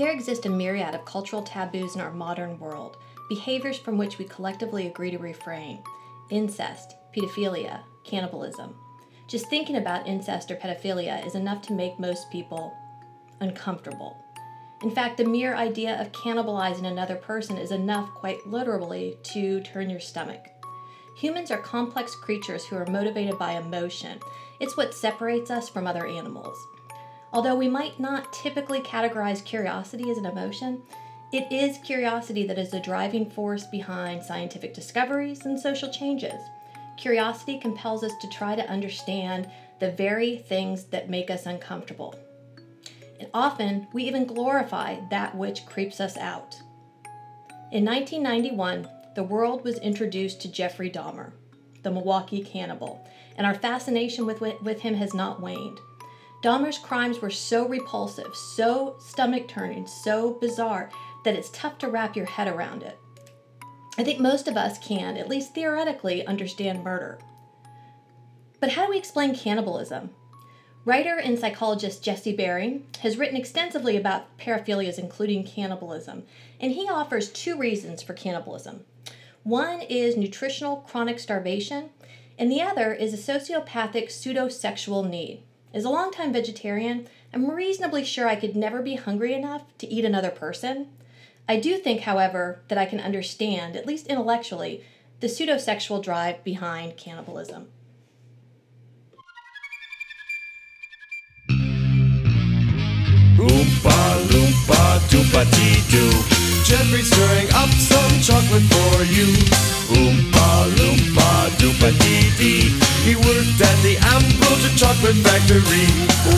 There exist a myriad of cultural taboos in our modern world, behaviors from which we collectively agree to refrain incest, pedophilia, cannibalism. Just thinking about incest or pedophilia is enough to make most people uncomfortable. In fact, the mere idea of cannibalizing another person is enough, quite literally, to turn your stomach. Humans are complex creatures who are motivated by emotion. It's what separates us from other animals. Although we might not typically categorize curiosity as an emotion, it is curiosity that is the driving force behind scientific discoveries and social changes. Curiosity compels us to try to understand the very things that make us uncomfortable. And often, we even glorify that which creeps us out. In 1991, the world was introduced to Jeffrey Dahmer, the Milwaukee cannibal, and our fascination with, with him has not waned. Dahmer's crimes were so repulsive, so stomach turning, so bizarre that it's tough to wrap your head around it. I think most of us can, at least theoretically, understand murder. But how do we explain cannibalism? Writer and psychologist Jesse Bering has written extensively about paraphilias, including cannibalism, and he offers two reasons for cannibalism. One is nutritional chronic starvation, and the other is a sociopathic pseudosexual need. As a longtime vegetarian, I'm reasonably sure I could never be hungry enough to eat another person. I do think, however, that I can understand, at least intellectually, the pseudosexual drive behind cannibalism. Oompa loompa. Chocolate Factory.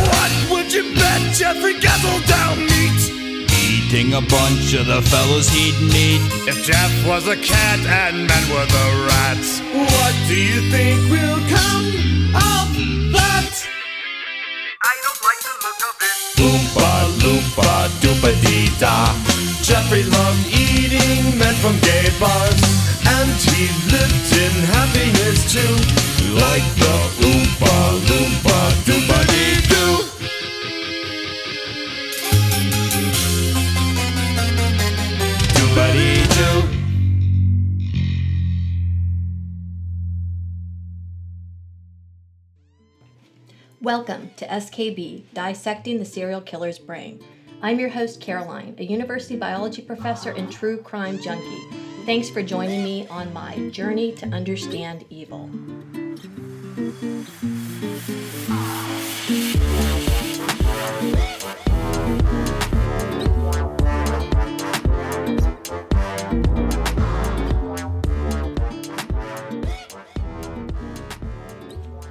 What would you bet Jeffrey guzzled down meat? Eating a bunch of the fellows he'd meet. If Jeff was a cat and men were the rats, what do you think will come of that? I don't like the look of it. Oompa loompa doompa dee da. Jeffrey loved eating men from gay bars, and he lived in happiness too. Like the Oompa loompa Welcome to SKB Dissecting the Serial Killer's Brain. I'm your host, Caroline, a university biology professor and true crime junkie. Thanks for joining me on my journey to understand evil.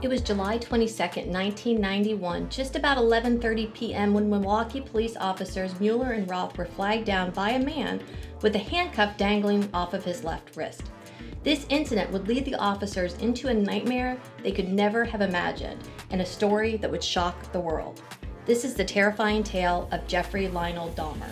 It was July 22nd, 1991, just about 11:30 p.m. when Milwaukee police officers Mueller and Roth were flagged down by a man with a handcuff dangling off of his left wrist. This incident would lead the officers into a nightmare they could never have imagined and a story that would shock the world. This is the terrifying tale of Jeffrey Lionel Dahmer.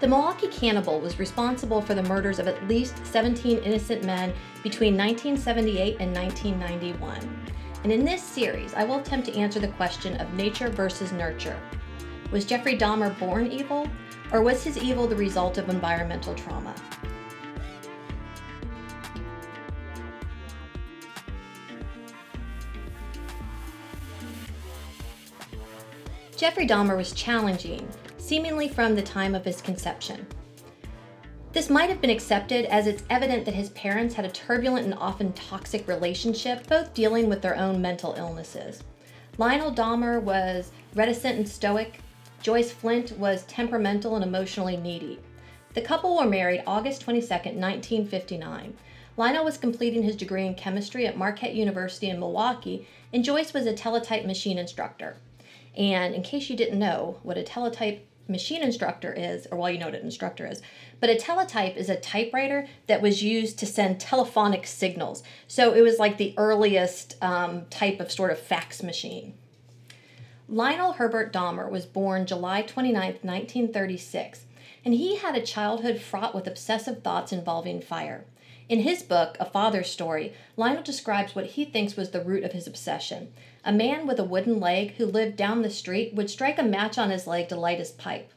The Milwaukee Cannibal was responsible for the murders of at least 17 innocent men between 1978 and 1991. And in this series, I will attempt to answer the question of nature versus nurture. Was Jeffrey Dahmer born evil, or was his evil the result of environmental trauma? Jeffrey Dahmer was challenging, seemingly from the time of his conception. This might have been accepted as it's evident that his parents had a turbulent and often toxic relationship, both dealing with their own mental illnesses. Lionel Dahmer was reticent and stoic. Joyce Flint was temperamental and emotionally needy. The couple were married August 22, 1959. Lionel was completing his degree in chemistry at Marquette University in Milwaukee, and Joyce was a teletype machine instructor. And in case you didn't know what a teletype machine instructor is, or well, you know what an instructor is, but a teletype is a typewriter that was used to send telephonic signals. So it was like the earliest um, type of sort of fax machine. Lionel Herbert Dahmer was born July 29, 1936, and he had a childhood fraught with obsessive thoughts involving fire. In his book, A Father's Story, Lionel describes what he thinks was the root of his obsession. A man with a wooden leg who lived down the street would strike a match on his leg to light his pipe.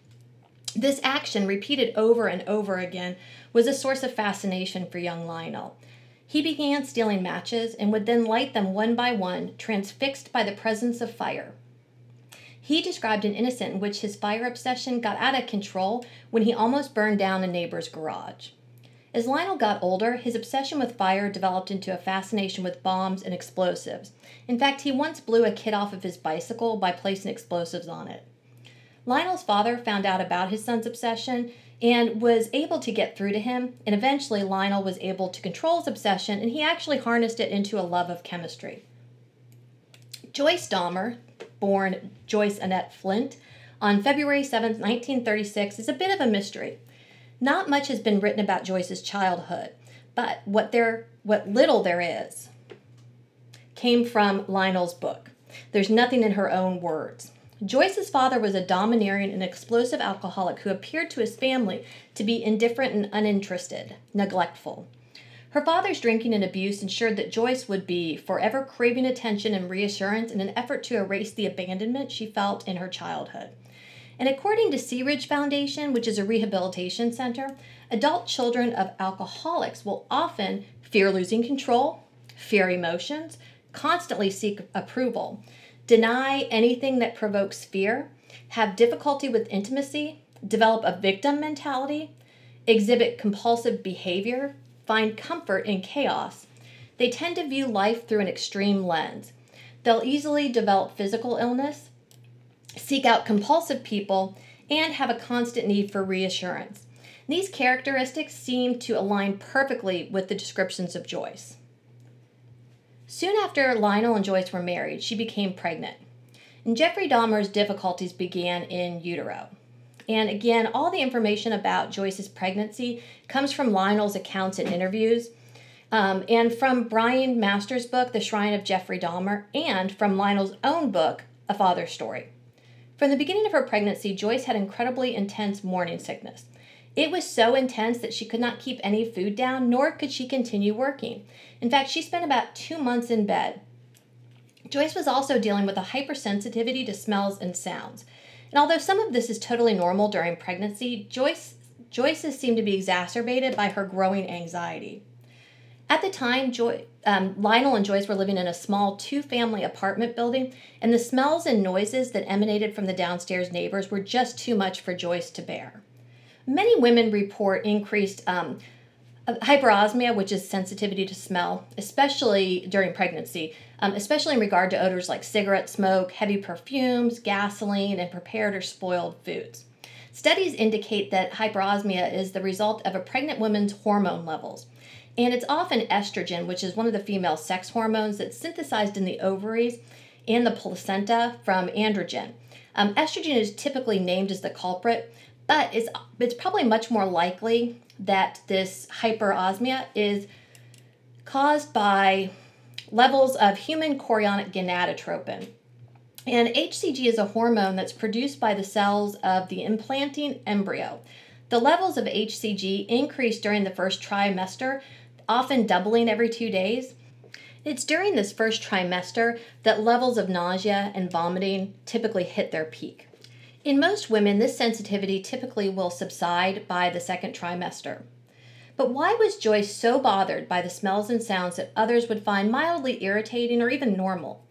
This action, repeated over and over again, was a source of fascination for young Lionel. He began stealing matches and would then light them one by one, transfixed by the presence of fire. He described an incident in which his fire obsession got out of control when he almost burned down a neighbor's garage. As Lionel got older, his obsession with fire developed into a fascination with bombs and explosives. In fact, he once blew a kid off of his bicycle by placing explosives on it. Lionel's father found out about his son's obsession and was able to get through to him, and eventually Lionel was able to control his obsession and he actually harnessed it into a love of chemistry. Joyce Dahmer, born Joyce Annette Flint, on February 7, 1936, is a bit of a mystery. Not much has been written about Joyce's childhood, but what there what little there is came from Lionel's book. There's nothing in her own words. Joyce's father was a domineering and explosive alcoholic who appeared to his family to be indifferent and uninterested, neglectful. Her father's drinking and abuse ensured that Joyce would be forever craving attention and reassurance in an effort to erase the abandonment she felt in her childhood. And according to Sea Ridge Foundation, which is a rehabilitation center, adult children of alcoholics will often fear losing control, fear emotions, constantly seek approval, deny anything that provokes fear, have difficulty with intimacy, develop a victim mentality, exhibit compulsive behavior, find comfort in chaos. They tend to view life through an extreme lens. They'll easily develop physical illness, seek out compulsive people, and have a constant need for reassurance. These characteristics seem to align perfectly with the descriptions of Joyce. Soon after Lionel and Joyce were married, she became pregnant. And Jeffrey Dahmer's difficulties began in utero. And again, all the information about Joyce's pregnancy comes from Lionel's accounts and interviews, um, and from Brian Masters' book, The Shrine of Jeffrey Dahmer, and from Lionel's own book, A Father's Story. From the beginning of her pregnancy, Joyce had incredibly intense morning sickness. It was so intense that she could not keep any food down, nor could she continue working. In fact, she spent about two months in bed. Joyce was also dealing with a hypersensitivity to smells and sounds. And although some of this is totally normal during pregnancy, Joyce Joyce's seemed to be exacerbated by her growing anxiety. At the time, Joy, um, Lionel and Joyce were living in a small two family apartment building, and the smells and noises that emanated from the downstairs neighbors were just too much for Joyce to bear. Many women report increased um, hyperosmia, which is sensitivity to smell, especially during pregnancy, um, especially in regard to odors like cigarette smoke, heavy perfumes, gasoline, and prepared or spoiled foods. Studies indicate that hyperosmia is the result of a pregnant woman's hormone levels. And it's often estrogen, which is one of the female sex hormones that's synthesized in the ovaries and the placenta from androgen. Um, estrogen is typically named as the culprit, but it's, it's probably much more likely that this hyperosmia is caused by levels of human chorionic gonadotropin. And HCG is a hormone that's produced by the cells of the implanting embryo. The levels of HCG increase during the first trimester, often doubling every two days. It's during this first trimester that levels of nausea and vomiting typically hit their peak. In most women, this sensitivity typically will subside by the second trimester. But why was Joyce so bothered by the smells and sounds that others would find mildly irritating or even normal?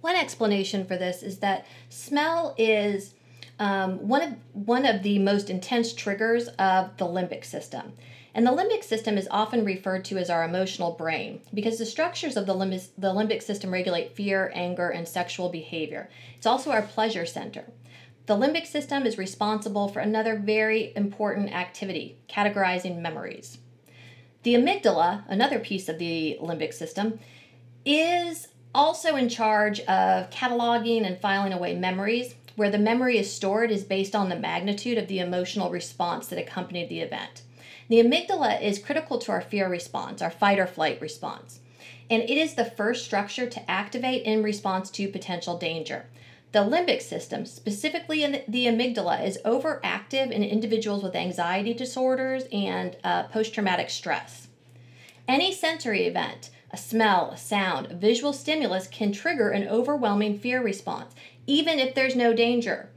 One explanation for this is that smell is um, one of one of the most intense triggers of the limbic system. And the limbic system is often referred to as our emotional brain because the structures of the, limbic, the limbic system regulate fear, anger, and sexual behavior. It's also our pleasure center. The limbic system is responsible for another very important activity, categorizing memories. The amygdala, another piece of the limbic system, is also in charge of cataloging and filing away memories. Where the memory is stored is based on the magnitude of the emotional response that accompanied the event. The amygdala is critical to our fear response, our fight or flight response, and it is the first structure to activate in response to potential danger. The limbic system, specifically in the amygdala, is overactive in individuals with anxiety disorders and uh, post traumatic stress. Any sensory event, a smell, a sound, a visual stimulus can trigger an overwhelming fear response, even if there's no danger.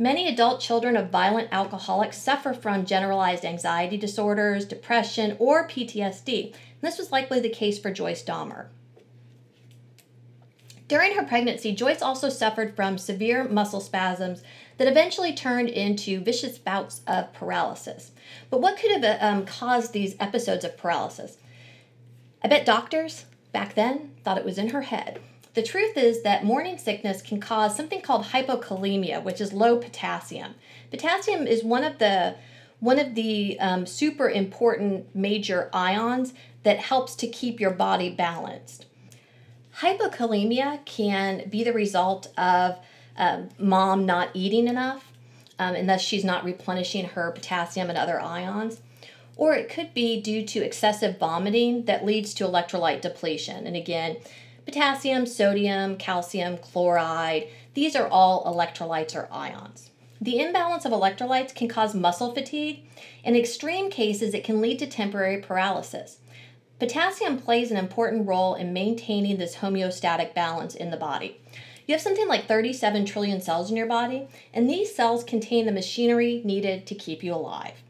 Many adult children of violent alcoholics suffer from generalized anxiety disorders, depression, or PTSD. This was likely the case for Joyce Dahmer. During her pregnancy, Joyce also suffered from severe muscle spasms that eventually turned into vicious bouts of paralysis. But what could have um, caused these episodes of paralysis? I bet doctors back then thought it was in her head. The truth is that morning sickness can cause something called hypokalemia, which is low potassium. Potassium is one of the one of the um, super important major ions that helps to keep your body balanced. Hypokalemia can be the result of um, mom not eating enough, um, and thus she's not replenishing her potassium and other ions. Or it could be due to excessive vomiting that leads to electrolyte depletion. And again, potassium, sodium, calcium, chloride, these are all electrolytes or ions. The imbalance of electrolytes can cause muscle fatigue. In extreme cases, it can lead to temporary paralysis. Potassium plays an important role in maintaining this homeostatic balance in the body. You have something like 37 trillion cells in your body, and these cells contain the machinery needed to keep you alive.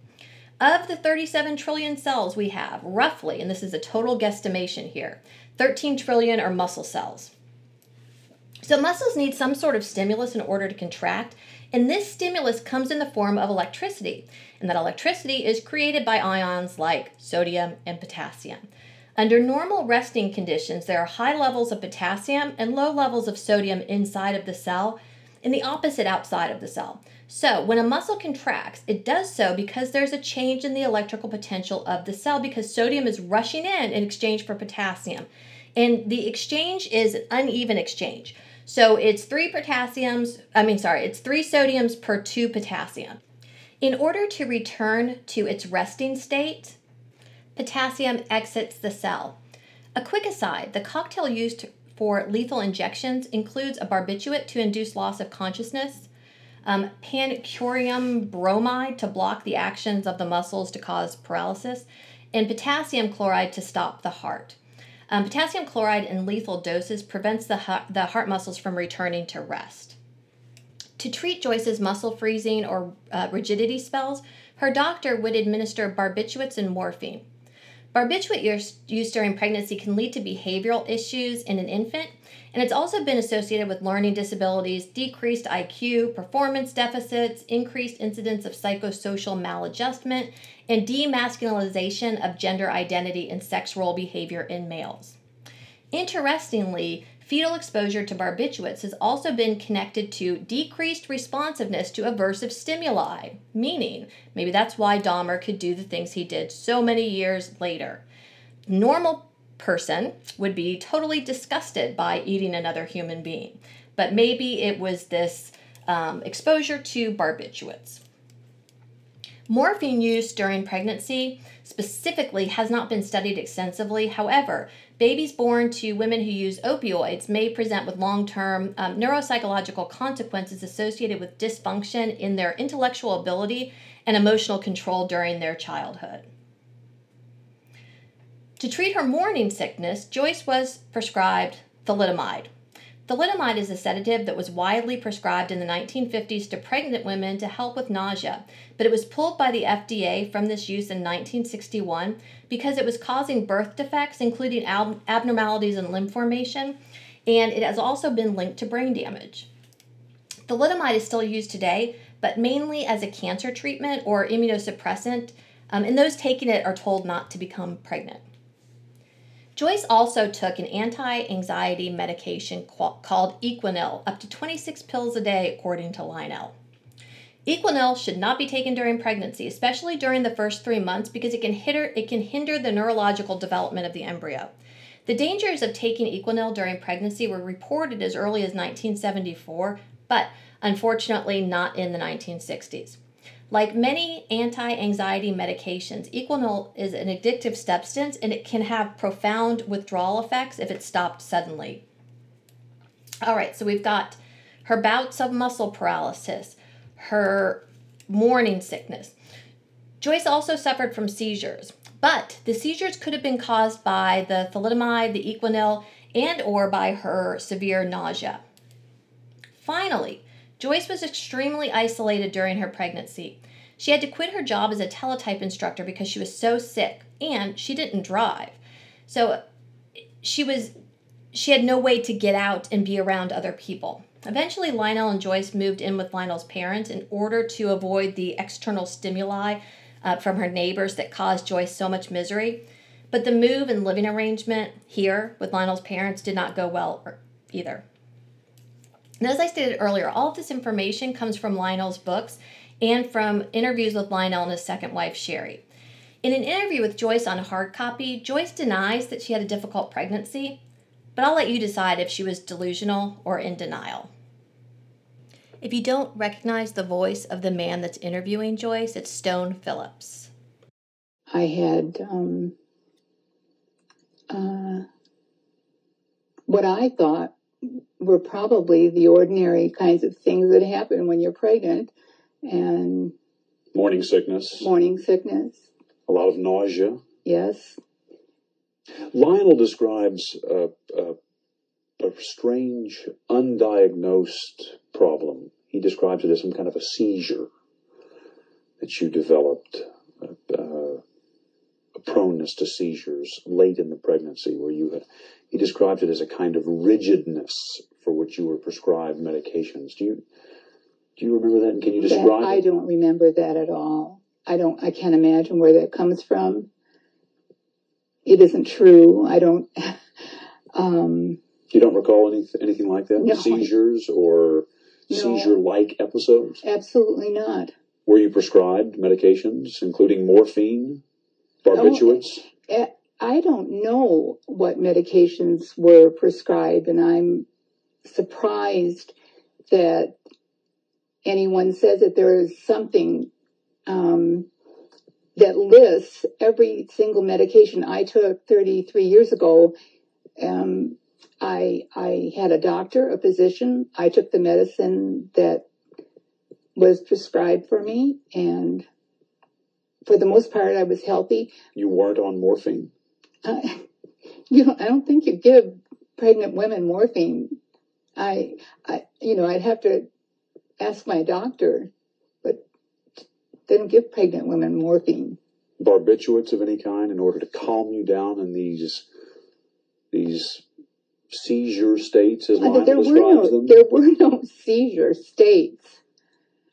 Of the 37 trillion cells we have, roughly, and this is a total guesstimation here, 13 trillion are muscle cells. So muscles need some sort of stimulus in order to contract, and this stimulus comes in the form of electricity. And that electricity is created by ions like sodium and potassium. Under normal resting conditions, there are high levels of potassium and low levels of sodium inside of the cell, and the opposite outside of the cell. So, when a muscle contracts, it does so because there's a change in the electrical potential of the cell because sodium is rushing in in exchange for potassium. And the exchange is an uneven exchange. So, it's three potassiums, I mean, sorry, it's three sodiums per two potassium. In order to return to its resting state, potassium exits the cell. A quick aside the cocktail used for lethal injections includes a barbiturate to induce loss of consciousness, um, pancuronium bromide to block the actions of the muscles to cause paralysis, and potassium chloride to stop the heart. Um, potassium chloride in lethal doses prevents the, the heart muscles from returning to rest. To treat Joyce's muscle freezing or uh, rigidity spells, her doctor would administer barbiturates and morphine. Barbiturate use during pregnancy can lead to behavioral issues in an infant, and it's also been associated with learning disabilities, decreased IQ, performance deficits, increased incidence of psychosocial maladjustment, and demasculinization of gender identity and sex role behavior in males. Interestingly, fetal exposure to barbiturates has also been connected to decreased responsiveness to aversive stimuli, meaning maybe that's why Dahmer could do the things he did so many years later. Normal person would be totally disgusted by eating another human being, but maybe it was this um, exposure to barbiturates. Morphine use during pregnancy specifically has not been studied extensively. However, babies born to women who use opioids may present with long term um, neuropsychological consequences associated with dysfunction in their intellectual ability and emotional control during their childhood. To treat her morning sickness, Joyce was prescribed thalidomide, Thalidomide is a sedative that was widely prescribed in the 1950s to pregnant women to help with nausea, but it was pulled by the FDA from this use in 1961 because it was causing birth defects, including ab- abnormalities in limb formation, and it has also been linked to brain damage. Thalidomide is still used today, but mainly as a cancer treatment or immunosuppressant, um, and those taking it are told not to become pregnant. Joyce also took an anti anxiety medication called Equanil, up to 26 pills a day, according to Lionel. Equanil should not be taken during pregnancy, especially during the first three months, because it can, hinder, it can hinder the neurological development of the embryo. The dangers of taking Equanil during pregnancy were reported as early as 1974, but unfortunately not in the 1960s. Like many anti anxiety medications, Equanil is an addictive substance and it can have profound withdrawal effects if it's stopped suddenly. All right, so we've got her bouts of muscle paralysis, her morning sickness. Joyce also suffered from seizures. But the seizures could have been caused by the thalidomide, the Equanil, and or by her severe nausea. Finally, Joyce was extremely isolated during her pregnancy. She had to quit her job as a teletype instructor because she was so sick and she didn't drive. So she was she had no way to get out and be around other people. Eventually Lionel and Joyce moved in with Lionel's parents in order to avoid the external stimuli uh, from her neighbors that caused Joyce so much misery. But the move and living arrangement here with Lionel's parents did not go well er, either. And as I stated earlier, all of this information comes from Lionel's books and from interviews with Lionel and his second wife, Sherry. In an interview with Joyce on hard copy, Joyce denies that she had a difficult pregnancy, but I'll let you decide if she was delusional or in denial. If you don't recognize the voice of the man that's interviewing Joyce, it's Stone Phillips. I had um, uh, what I thought were probably the ordinary kinds of things that happen when you're pregnant and Morning sickness, morning sickness. a lot of nausea. Yes. Lionel describes a, a, a strange, undiagnosed problem. He describes it as some kind of a seizure that you developed, uh, uh, a proneness to seizures late in the pregnancy, where you had. He describes it as a kind of rigidness for which you were prescribed medications. Do you do you remember that? And can you That- describe I don't remember that at all. I don't, I can't imagine where that comes from. It isn't true. I don't, um, You don't recall any, anything like that? No. Seizures or No. seizure-like episodes? absolutely not. Were you prescribed medications, including morphine, barbiturates? Eh, I don't know what medications were prescribed, and I'm surprised that anyone says that there is something um, that lists every single medication I took 33 years ago. Um, I I had a doctor, a physician. I took the medicine that was prescribed for me, and for the most part, I was healthy. You weren't on morphine. Uh, you know, I don't think you give pregnant women morphine. I, I, you know, I'd have to ask my doctor, but they don't give pregnant women morphine. Barbiturates of any kind in order to calm you down in these these seizure states, as Lionel there were no, them. there were no seizure states.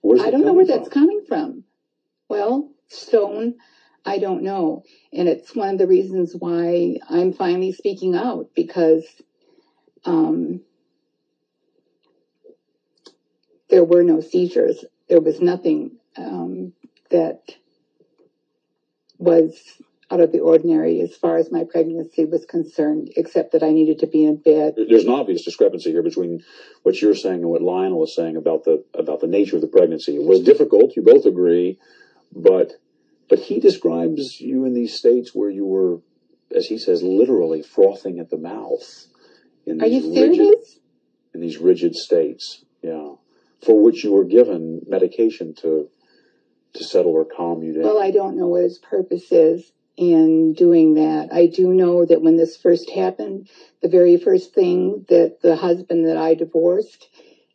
I don't know where coming that's coming from. Well, Stone, I don't know. And it's one of the reasons why I'm finally speaking out because um, there were no seizures. There was nothing um, that was out of the ordinary as far as my pregnancy was concerned, except that I needed to be in bed. There's an obvious discrepancy here between what you're saying and what Lionel is saying about the about the nature of the pregnancy. It was difficult, you both agree, but but he describes you in these states where you were, as he says, literally frothing at the mouth. In Are you rigid- serious? in these rigid states, yeah, for which you were given medication to to settle or calm you down. Well, I don't know what his purpose is in doing that. I do know that when this first happened, the very first thing that the husband that I divorced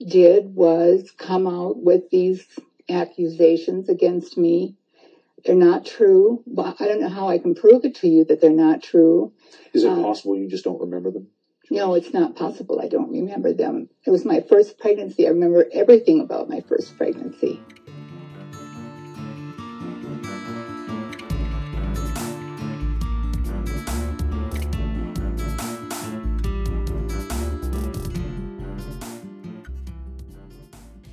did was come out with these accusations against me. They're not true. But I don't know how I can prove it to you that they're not true. Is it uh, possible you just don't remember them? No, it's not possible. I don't remember them. It was my first pregnancy. I remember everything about my first pregnancy.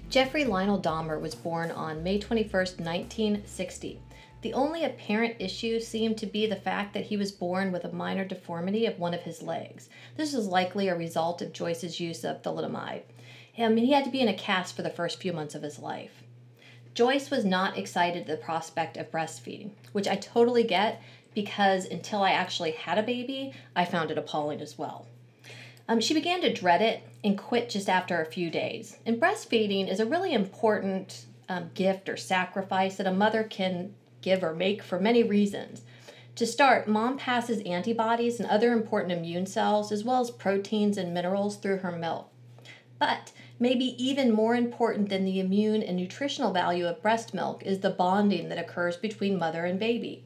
Jeffrey Lionel Dahmer was born on May 21, 1960. The only apparent issue seemed to be the fact that he was born with a minor deformity of one of his legs. This is likely a result of Joyce's use of thalidomide. I mean, he had to be in a cast for the first few months of his life. Joyce was not excited at the prospect of breastfeeding, which I totally get because until I actually had a baby, I found it appalling as well. Um, she began to dread it and quit just after a few days. And breastfeeding is a really important um, gift or sacrifice that a mother can give or make for many reasons. To start, mom passes antibodies and other important immune cells, as well as proteins and minerals, through her milk. But maybe even more important than the immune and nutritional value of breast milk is the bonding that occurs between mother and baby.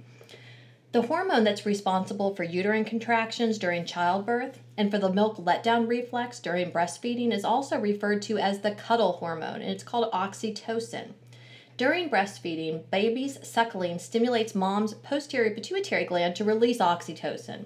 The hormone that's responsible for uterine contractions during childbirth and for the milk letdown reflex during breastfeeding is also referred to as the cuddle hormone, and it's called oxytocin. During breastfeeding, baby's suckling stimulates mom's posterior pituitary gland to release oxytocin.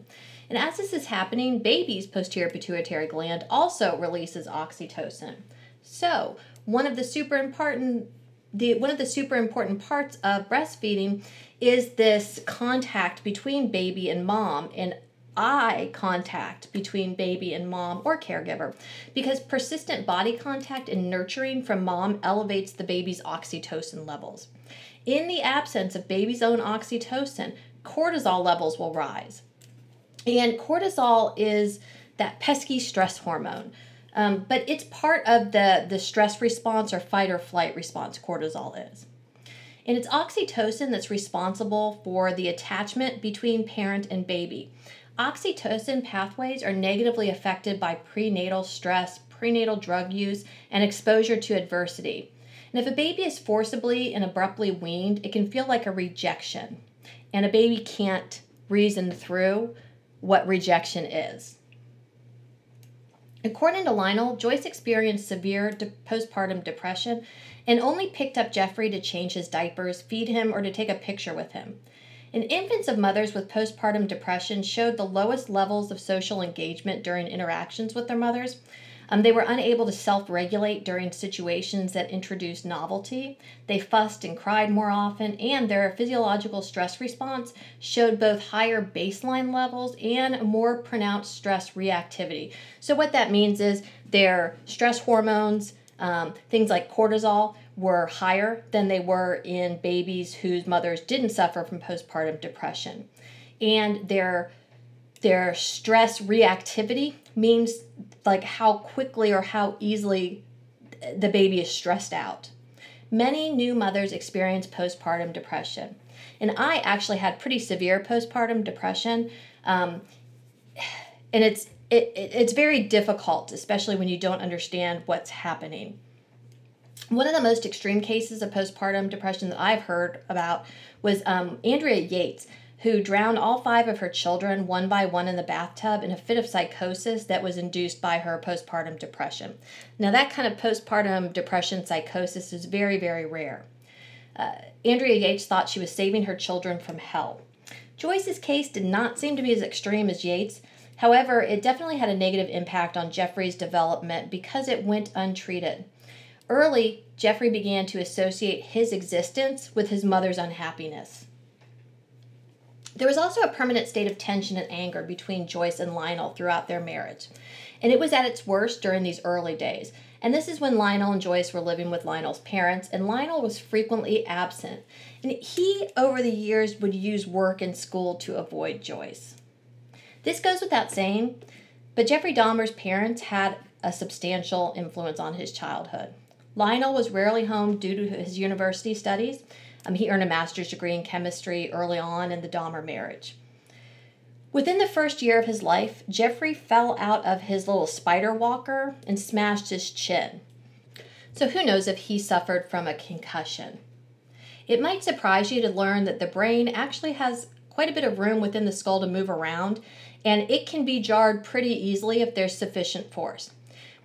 And as this is happening, baby's posterior pituitary gland also releases oxytocin. So, one of the super important the one of the super important parts of breastfeeding is this contact between baby and mom and eye contact between baby and mom or caregiver because persistent body contact and nurturing from mom elevates the baby's oxytocin levels. In the absence of baby's own oxytocin, cortisol levels will rise. And cortisol is that pesky stress hormone. Um, but it's part of the, the stress response or fight or flight response, cortisol is. And it's oxytocin that's responsible for the attachment between parent and baby. Oxytocin pathways are negatively affected by prenatal stress, prenatal drug use, and exposure to adversity. And if a baby is forcibly and abruptly weaned, it can feel like a rejection. And a baby can't reason through what rejection is. According to Lionel, Joyce experienced severe de- postpartum depression and only picked up Jeffrey to change his diapers, feed him, or to take a picture with him. And infants of mothers with postpartum depression showed the lowest levels of social engagement during interactions with their mothers. Um, they were unable to self regulate during situations that introduced novelty. They fussed and cried more often, and their physiological stress response showed both higher baseline levels and more pronounced stress reactivity. So, what that means is their stress hormones, um, things like cortisol, were higher than they were in babies whose mothers didn't suffer from postpartum depression. And their their stress reactivity means like how quickly or how easily the baby is stressed out. Many new mothers experience postpartum depression. And I actually had pretty severe postpartum depression. Um, and it's it, it, it's very difficult, especially when you don't understand what's happening. One of the most extreme cases of postpartum depression that I've heard about was um, Andrea Yates, who drowned all five of her children one by one in the bathtub in a fit of psychosis that was induced by her postpartum depression. Now, that kind of postpartum depression psychosis is very, very rare. Uh, Andrea Yates thought she was saving her children from hell. Joyce's case did not seem to be as extreme as Yates. However, it definitely had a negative impact on Jeffrey's development because it went untreated. Early, Jeffrey began to associate his existence with his mother's unhappiness. There was also a permanent state of tension and anger between Joyce and Lionel throughout their marriage, and it was at its worst during these early days. And this is when Lionel and Joyce were living with Lionel's parents, and Lionel was frequently absent. And he, over the years, would use work and school to avoid Joyce. This goes without saying, but Jeffrey Dahmer's parents had a substantial influence on his childhood. Lionel was rarely home due to his university studies, um, he earned a master's degree in chemistry early on in the Dahmer marriage. Within the first year of his life, Jeffrey fell out of his little spider walker and smashed his chin. So who knows if he suffered from a concussion. It might surprise you to learn that the brain actually has quite a bit of room within the skull to move around, and it can be jarred pretty easily if there's sufficient force.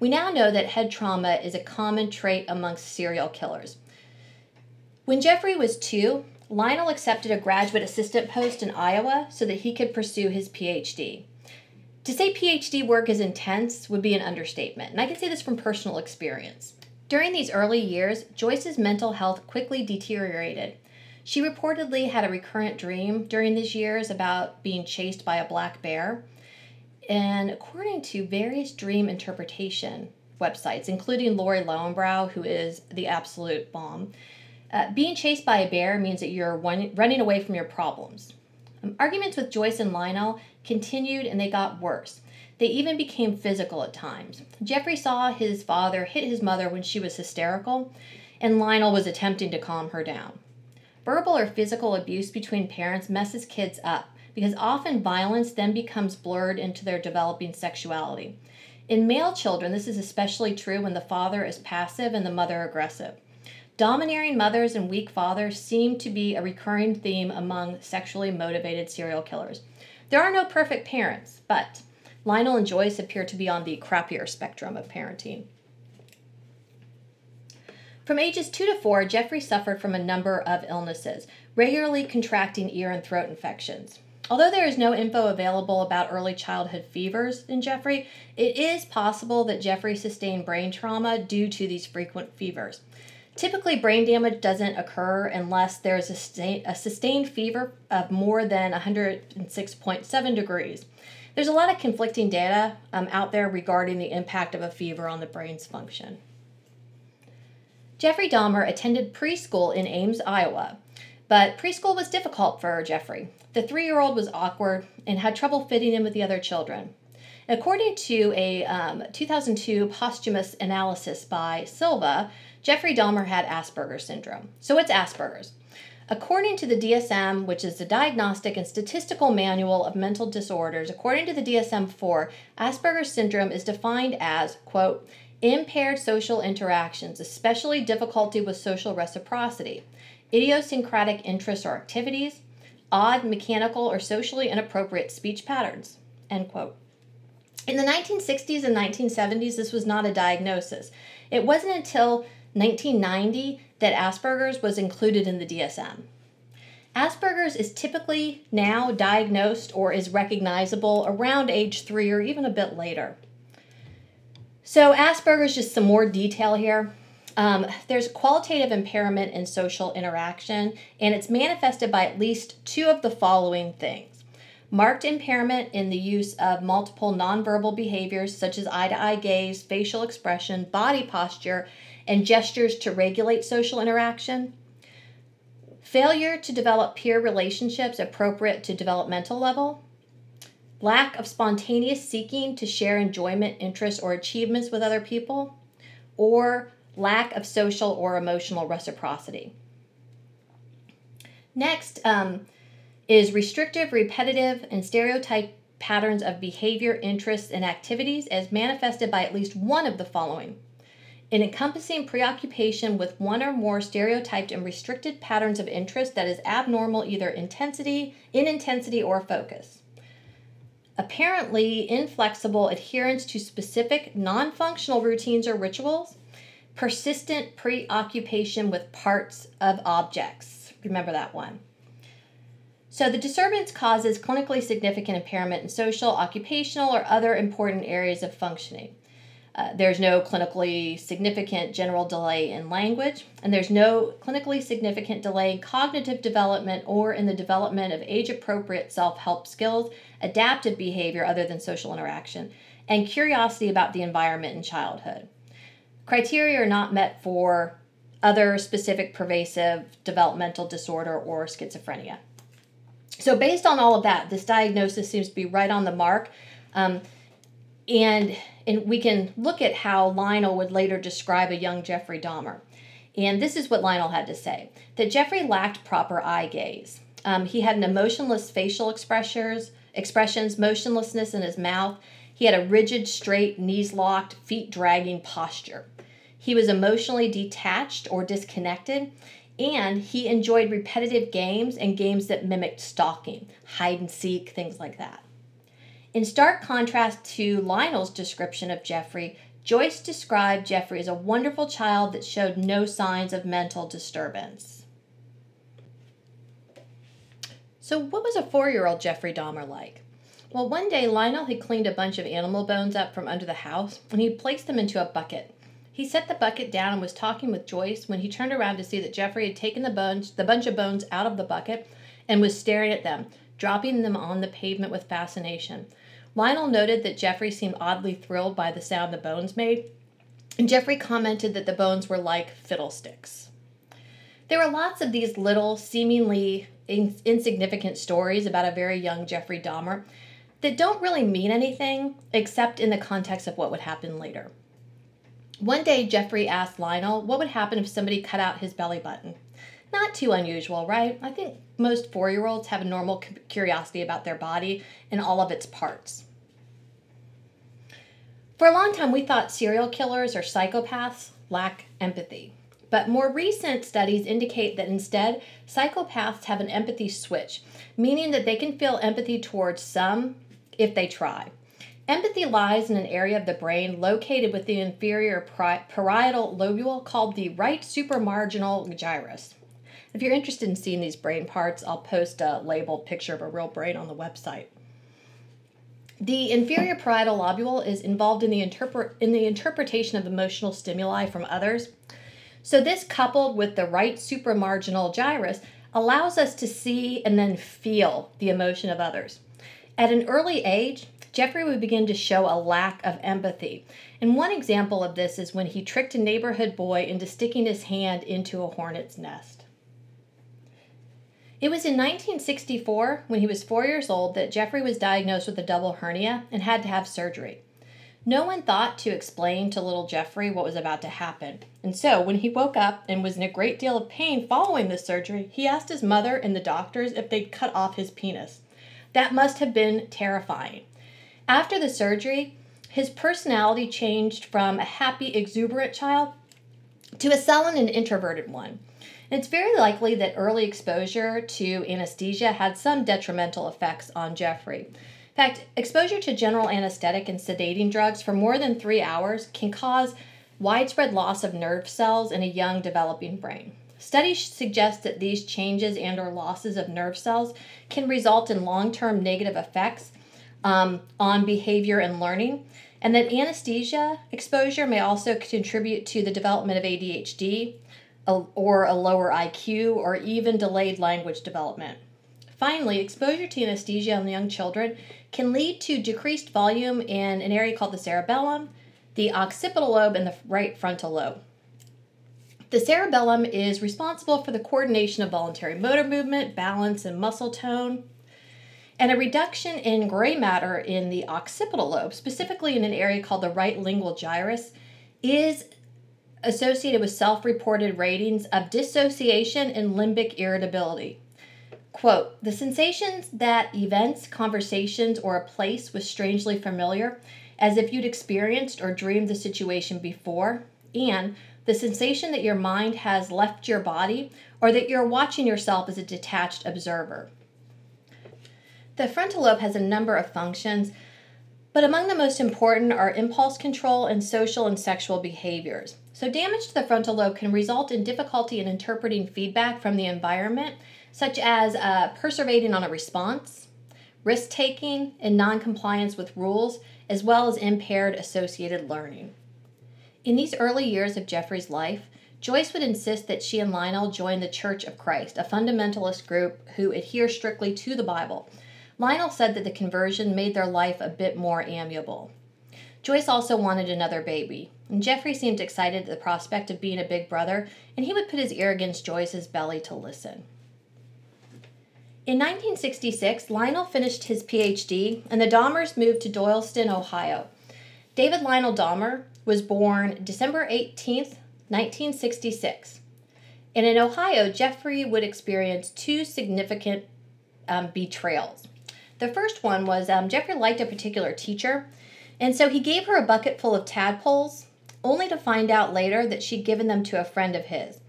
We now know that head trauma is a common trait amongst serial killers. When Jeffrey was two, Lionel accepted a graduate assistant post in Iowa so that he could pursue his PhD. To say PhD work is intense would be an understatement, and I can say this from personal experience. During these early years, Joyce's mental health quickly deteriorated. She reportedly had a recurrent dream during these years about being chased by a black bear. And according to various dream interpretation websites, including Lauri Loewenberg, who is the absolute bomb, uh, being chased by a bear means that you're one, running away from your problems. Um, arguments with Joyce and Lionel continued and they got worse. They even became physical at times. Jeffrey saw his father hit his mother when she was hysterical, and Lionel was attempting to calm her down. Verbal or physical abuse between parents messes kids up, because often violence then becomes blurred into their developing sexuality. In male children, this is especially true when the father is passive and the mother aggressive. Domineering mothers and weak fathers seem to be a recurring theme among sexually motivated serial killers. There are no perfect parents, but Lionel and Joyce appear to be on the crappier spectrum of parenting. From ages 2 to 4, Jeffrey suffered from a number of illnesses, regularly contracting ear and throat infections. Although there is no info available about early childhood fevers in Jeffrey, it is possible that Jeffrey sustained brain trauma due to these frequent fevers. Typically, brain damage doesn't occur unless there's a, sta- a sustained fever of more than 106.7 degrees. There's a lot of conflicting data um, out there regarding the impact of a fever on the brain's function. Jeffrey Dahmer attended preschool in Ames, Iowa, but preschool was difficult for Jeffrey. The three year old was awkward and had trouble fitting in with the other children. According to a um, 2002 posthumous analysis by Silva, Jeffrey Dahmer had Asperger's syndrome. So, what's Asperger's? According to the DSM, which is the Diagnostic and Statistical Manual of Mental Disorders, according to the DSM 4, Asperger's syndrome is defined as, quote, impaired social interactions, especially difficulty with social reciprocity, idiosyncratic interests or activities, odd, mechanical, or socially inappropriate speech patterns. End quote. In the 1960s and 1970s, this was not a diagnosis. It wasn't until 1990 that Asperger's was included in the DSM. Asperger's is typically now diagnosed or is recognizable around age three or even a bit later. So, Asperger's, just some more detail here. Um, there's qualitative impairment in social interaction, and it's manifested by at least two of the following things. Marked impairment in the use of multiple nonverbal behaviors such as eye to eye gaze, facial expression, body posture, and gestures to regulate social interaction. Failure to develop peer relationships appropriate to developmental level. Lack of spontaneous seeking to share enjoyment, interests, or achievements with other people, or lack of social or emotional reciprocity. Next um, is restrictive, repetitive, and stereotype patterns of behavior, interests, and activities as manifested by at least one of the following. An encompassing preoccupation with one or more stereotyped and restricted patterns of interest that is abnormal either intensity, in intensity, or focus apparently inflexible adherence to specific non functional routines or rituals, persistent preoccupation with parts of objects. Remember that one. So, the disturbance causes clinically significant impairment in social, occupational, or other important areas of functioning. Uh, there's no clinically significant general delay in language, and there's no clinically significant delay in cognitive development or in the development of age appropriate self help skills, adaptive behavior other than social interaction, and curiosity about the environment in childhood. Criteria are not met for other specific pervasive developmental disorder or schizophrenia. So, based on all of that, this diagnosis seems to be right on the mark. Um, and and we can look at how Lionel would later describe a young Jeffrey Dahmer. And this is what Lionel had to say that Jeffrey lacked proper eye gaze. Um, he had an emotionless facial expressions, expressions, motionlessness in his mouth. He had a rigid, straight, knees locked, feet dragging posture. He was emotionally detached or disconnected, and he enjoyed repetitive games and games that mimicked stalking, hide and seek, things like that. In stark contrast to Lionel's description of Jeffrey, Joyce described Jeffrey as a wonderful child that showed no signs of mental disturbance. So, what was a four year old Jeffrey Dahmer like? Well, one day Lionel had cleaned a bunch of animal bones up from under the house and he placed them into a bucket. He set the bucket down and was talking with Joyce when he turned around to see that Jeffrey had taken the bones, the bunch of bones out of the bucket and was staring at them, dropping them on the pavement with fascination. Lionel noted that Jeffrey seemed oddly thrilled by the sound the bones made, and Jeffrey commented that the bones were like fiddlesticks. There are lots of these little, seemingly in- insignificant stories about a very young Jeffrey Dahmer that don't really mean anything except in the context of what would happen later. One day, Jeffrey asked Lionel what would happen if somebody cut out his belly button. Not too unusual, right? I think most four year olds have a normal curiosity about their body and all of its parts. For a long time, we thought serial killers or psychopaths lack empathy. But more recent studies indicate that instead, psychopaths have an empathy switch, meaning that they can feel empathy towards some if they try. Empathy lies in an area of the brain located with the inferior parietal lobule called the right supramarginal gyrus. If you're interested in seeing these brain parts, I'll post a labeled picture of a real brain on the website. The inferior parietal lobule is involved in the, interpret, in the interpretation of emotional stimuli from others. So, this coupled with the right supramarginal gyrus allows us to see and then feel the emotion of others. At an early age, Jeffrey would begin to show a lack of empathy. And one example of this is when he tricked a neighborhood boy into sticking his hand into a hornet's nest. It was in 1964, when he was four years old, that Jeffrey was diagnosed with a double hernia and had to have surgery. No one thought to explain to little Jeffrey what was about to happen. And so, when he woke up and was in a great deal of pain following the surgery, he asked his mother and the doctors if they'd cut off his penis. That must have been terrifying. After the surgery, his personality changed from a happy, exuberant child to a sullen and introverted one. And it's very likely that early exposure to anesthesia had some detrimental effects on Jeffrey. In fact, exposure to general anesthetic and sedating drugs for more than three hours can cause widespread loss of nerve cells in a young developing brain. Studies suggest that these changes and or losses of nerve cells can result in long-term negative effects um, on behavior and learning, and that anesthesia exposure may also contribute to the development of ADHD or a lower IQ or even delayed language development. Finally, exposure to anesthesia in young children can lead to decreased volume in an area called the cerebellum, the occipital lobe, and the right frontal lobe. The cerebellum is responsible for the coordination of voluntary motor movement, balance, and muscle tone. And a reduction in gray matter in the occipital lobe, specifically in an area called the right lingual gyrus, is associated with self reported ratings of dissociation and limbic irritability. Quote, the sensations that events, conversations, or a place was strangely familiar, as if you'd experienced or dreamed the situation before, and the sensation that your mind has left your body or that you're watching yourself as a detached observer. The frontal lobe has a number of functions, but among the most important are impulse control and social and sexual behaviors. So, damage to the frontal lobe can result in difficulty in interpreting feedback from the environment, such as uh, perseverating on a response, risk taking, and non compliance with rules, as well as impaired associated learning. In these early years of Jeffrey's life, Joyce would insist that she and Lionel join the Church of Christ, a fundamentalist group who adhere strictly to the Bible. Lionel said that the conversion made their life a bit more amiable. Joyce also wanted another baby, and Jeffrey seemed excited at the prospect of being a big brother, and he would put his ear against Joyce's belly to listen. In 1966, Lionel finished his PhD, and the Dahmers moved to Doylestown, Ohio. David Lionel Dahmer was born December 18, 1966. And in Ohio, Jeffrey would experience two significant um, betrayals. The first one was um, Jeffrey liked a particular teacher, and so he gave her a bucket full of tadpoles, only to find out later that she'd given them to a friend of his.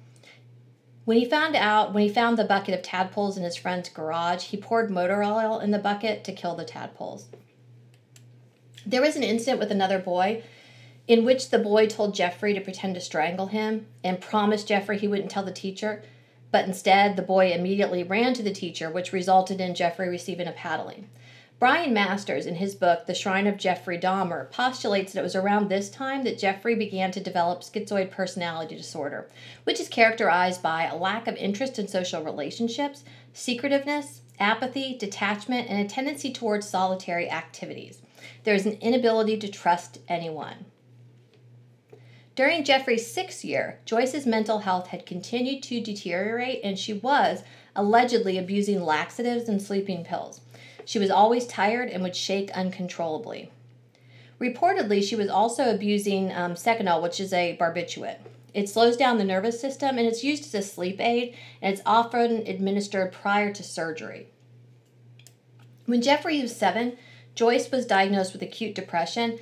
When he found out, when he found the bucket of tadpoles in his friend's garage, he poured motor oil in the bucket to kill the tadpoles. There was an incident with another boy in which the boy told Jeffrey to pretend to strangle him and promised Jeffrey he wouldn't tell the teacher, but instead the boy immediately ran to the teacher, which resulted in Jeffrey receiving a paddling. Brian Masters, in his book, The Shrine of Jeffrey Dahmer, postulates that it was around this time that Jeffrey began to develop schizoid personality disorder, which is characterized by a lack of interest in social relationships, secretiveness, apathy, detachment, and a tendency towards solitary activities. There is an inability to trust anyone. During Jeffrey's sixth year, Joyce's mental health had continued to deteriorate, and she was allegedly abusing laxatives and sleeping pills. She was always tired and would shake uncontrollably. Reportedly, she was also abusing um, Seconal, which is a barbiturate. It slows down the nervous system and it's used as a sleep aid, and it's often administered prior to surgery. When Jeffrey was seven, Joyce was diagnosed with acute depression,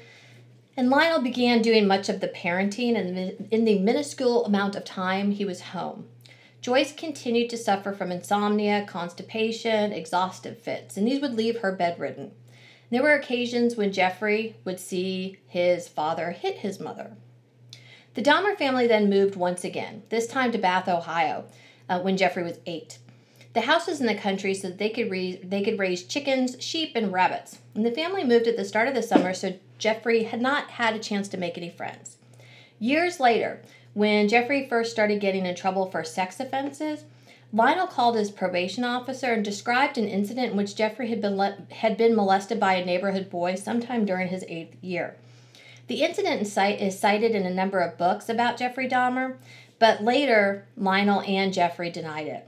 and Lionel began doing much of the parenting and in the minuscule amount of time he was home. Joyce continued to suffer from insomnia, constipation, exhaustive fits, and these would leave her bedridden. There were occasions when Jeffrey would see his father hit his mother. The Dahmer family then moved once again, this time to Bath, Ohio, uh, when Jeffrey was eight. The house was in the country so they could, raise, they could raise chickens, sheep, and rabbits. And the family moved at the start of the summer, so Jeffrey had not had a chance to make any friends. Years later, when Jeffrey first started getting in trouble for sex offenses, Lionel called his probation officer and described an incident in which Jeffrey had been, le- had been molested by a neighborhood boy sometime during his eighth year. The incident is cited in a number of books about Jeffrey Dahmer, but later Lionel and Jeffrey denied it.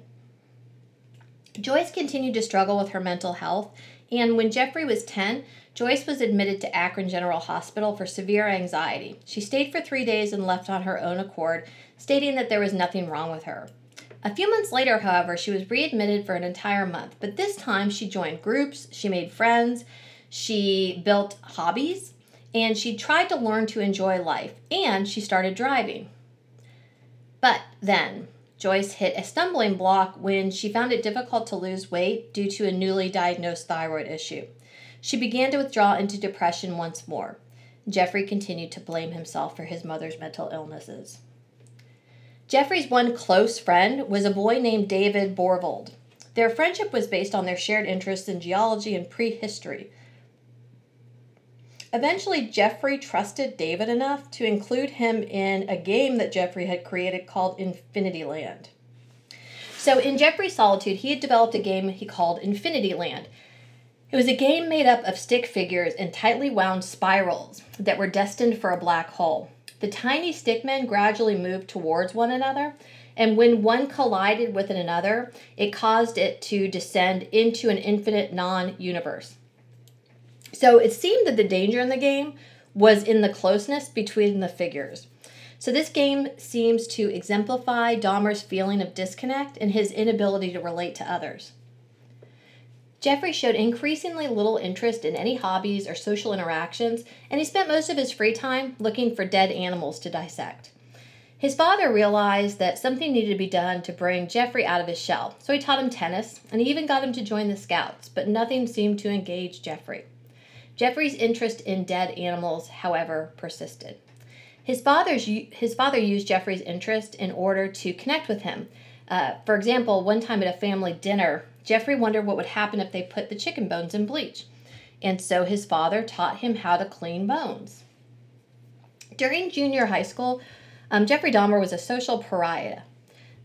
Joyce continued to struggle with her mental health, and when Jeffrey was 10, Joyce was admitted to Akron General Hospital for severe anxiety. She stayed for three days and left on her own accord, stating that there was nothing wrong with her. A few months later, however, she was readmitted for an entire month, but this time she joined groups, she made friends, she built hobbies, and she tried to learn to enjoy life, and she started driving. But then, Joyce hit a stumbling block when she found it difficult to lose weight due to a newly diagnosed thyroid issue. She began to withdraw into depression once more. Jeffrey continued to blame himself for his mother's mental illnesses. Jeffrey's one close friend was a boy named David Borsvold. Their friendship was based on their shared interests in geology and prehistory. Eventually, Jeffrey trusted David enough to include him in a game that Jeffrey had created called Infinity Land. So, in Jeffrey's solitude, he had developed a game he called Infinity Land. It was a game made up of stick figures and tightly wound spirals that were destined for a black hole. The tiny stickmen gradually moved towards one another, and when one collided with another, it caused it to descend into an infinite non universe. So it seemed that the danger in the game was in the closeness between the figures. So this game seems to exemplify Dahmer's feeling of disconnect and his inability to relate to others. Jeffrey showed increasingly little interest in any hobbies or social interactions, and he spent most of his free time looking for dead animals to dissect. His father realized that something needed to be done to bring Jeffrey out of his shell, so he taught him tennis, and he even got him to join the Scouts, but nothing seemed to engage Jeffrey. Jeffrey's interest in dead animals, however, persisted. His, father's, his father used Jeffrey's interest in order to connect with him. Uh, for example, one time at a family dinner, Jeffrey wondered what would happen if they put the chicken bones in bleach. And so his father taught him how to clean bones. During junior high school, um, Jeffrey Dahmer was a social pariah.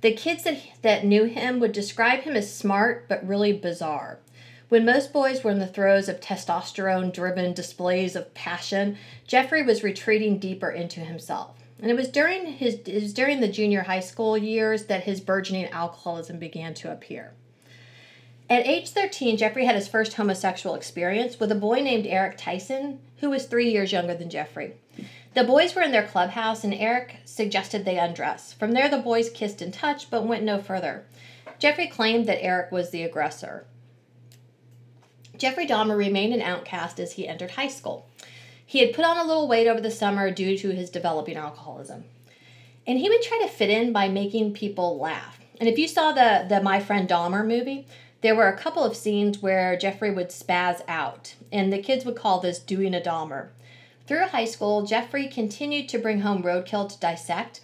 The kids that, that knew him would describe him as smart but really bizarre. When most boys were in the throes of testosterone driven displays of passion, Jeffrey was retreating deeper into himself. And it was during his it was during the junior high school years that his burgeoning alcoholism began to appear. At age 13, Jeffrey had his first homosexual experience with a boy named Eric Tyson, who was three years younger than Jeffrey. The boys were in their clubhouse, and Eric suggested they undress. From there, the boys kissed and touched, but went no further. Jeffrey claimed that Eric was the aggressor. Jeffrey Dahmer remained an outcast as he entered high school. He had put on a little weight over the summer due to his developing alcoholism. And he would try to fit in by making people laugh. And if you saw the, the My Friend Dahmer movie, there were a couple of scenes where Jeffrey would spaz out, and the kids would call this doing a Dahmer. Through high school, Jeffrey continued to bring home roadkill to dissect.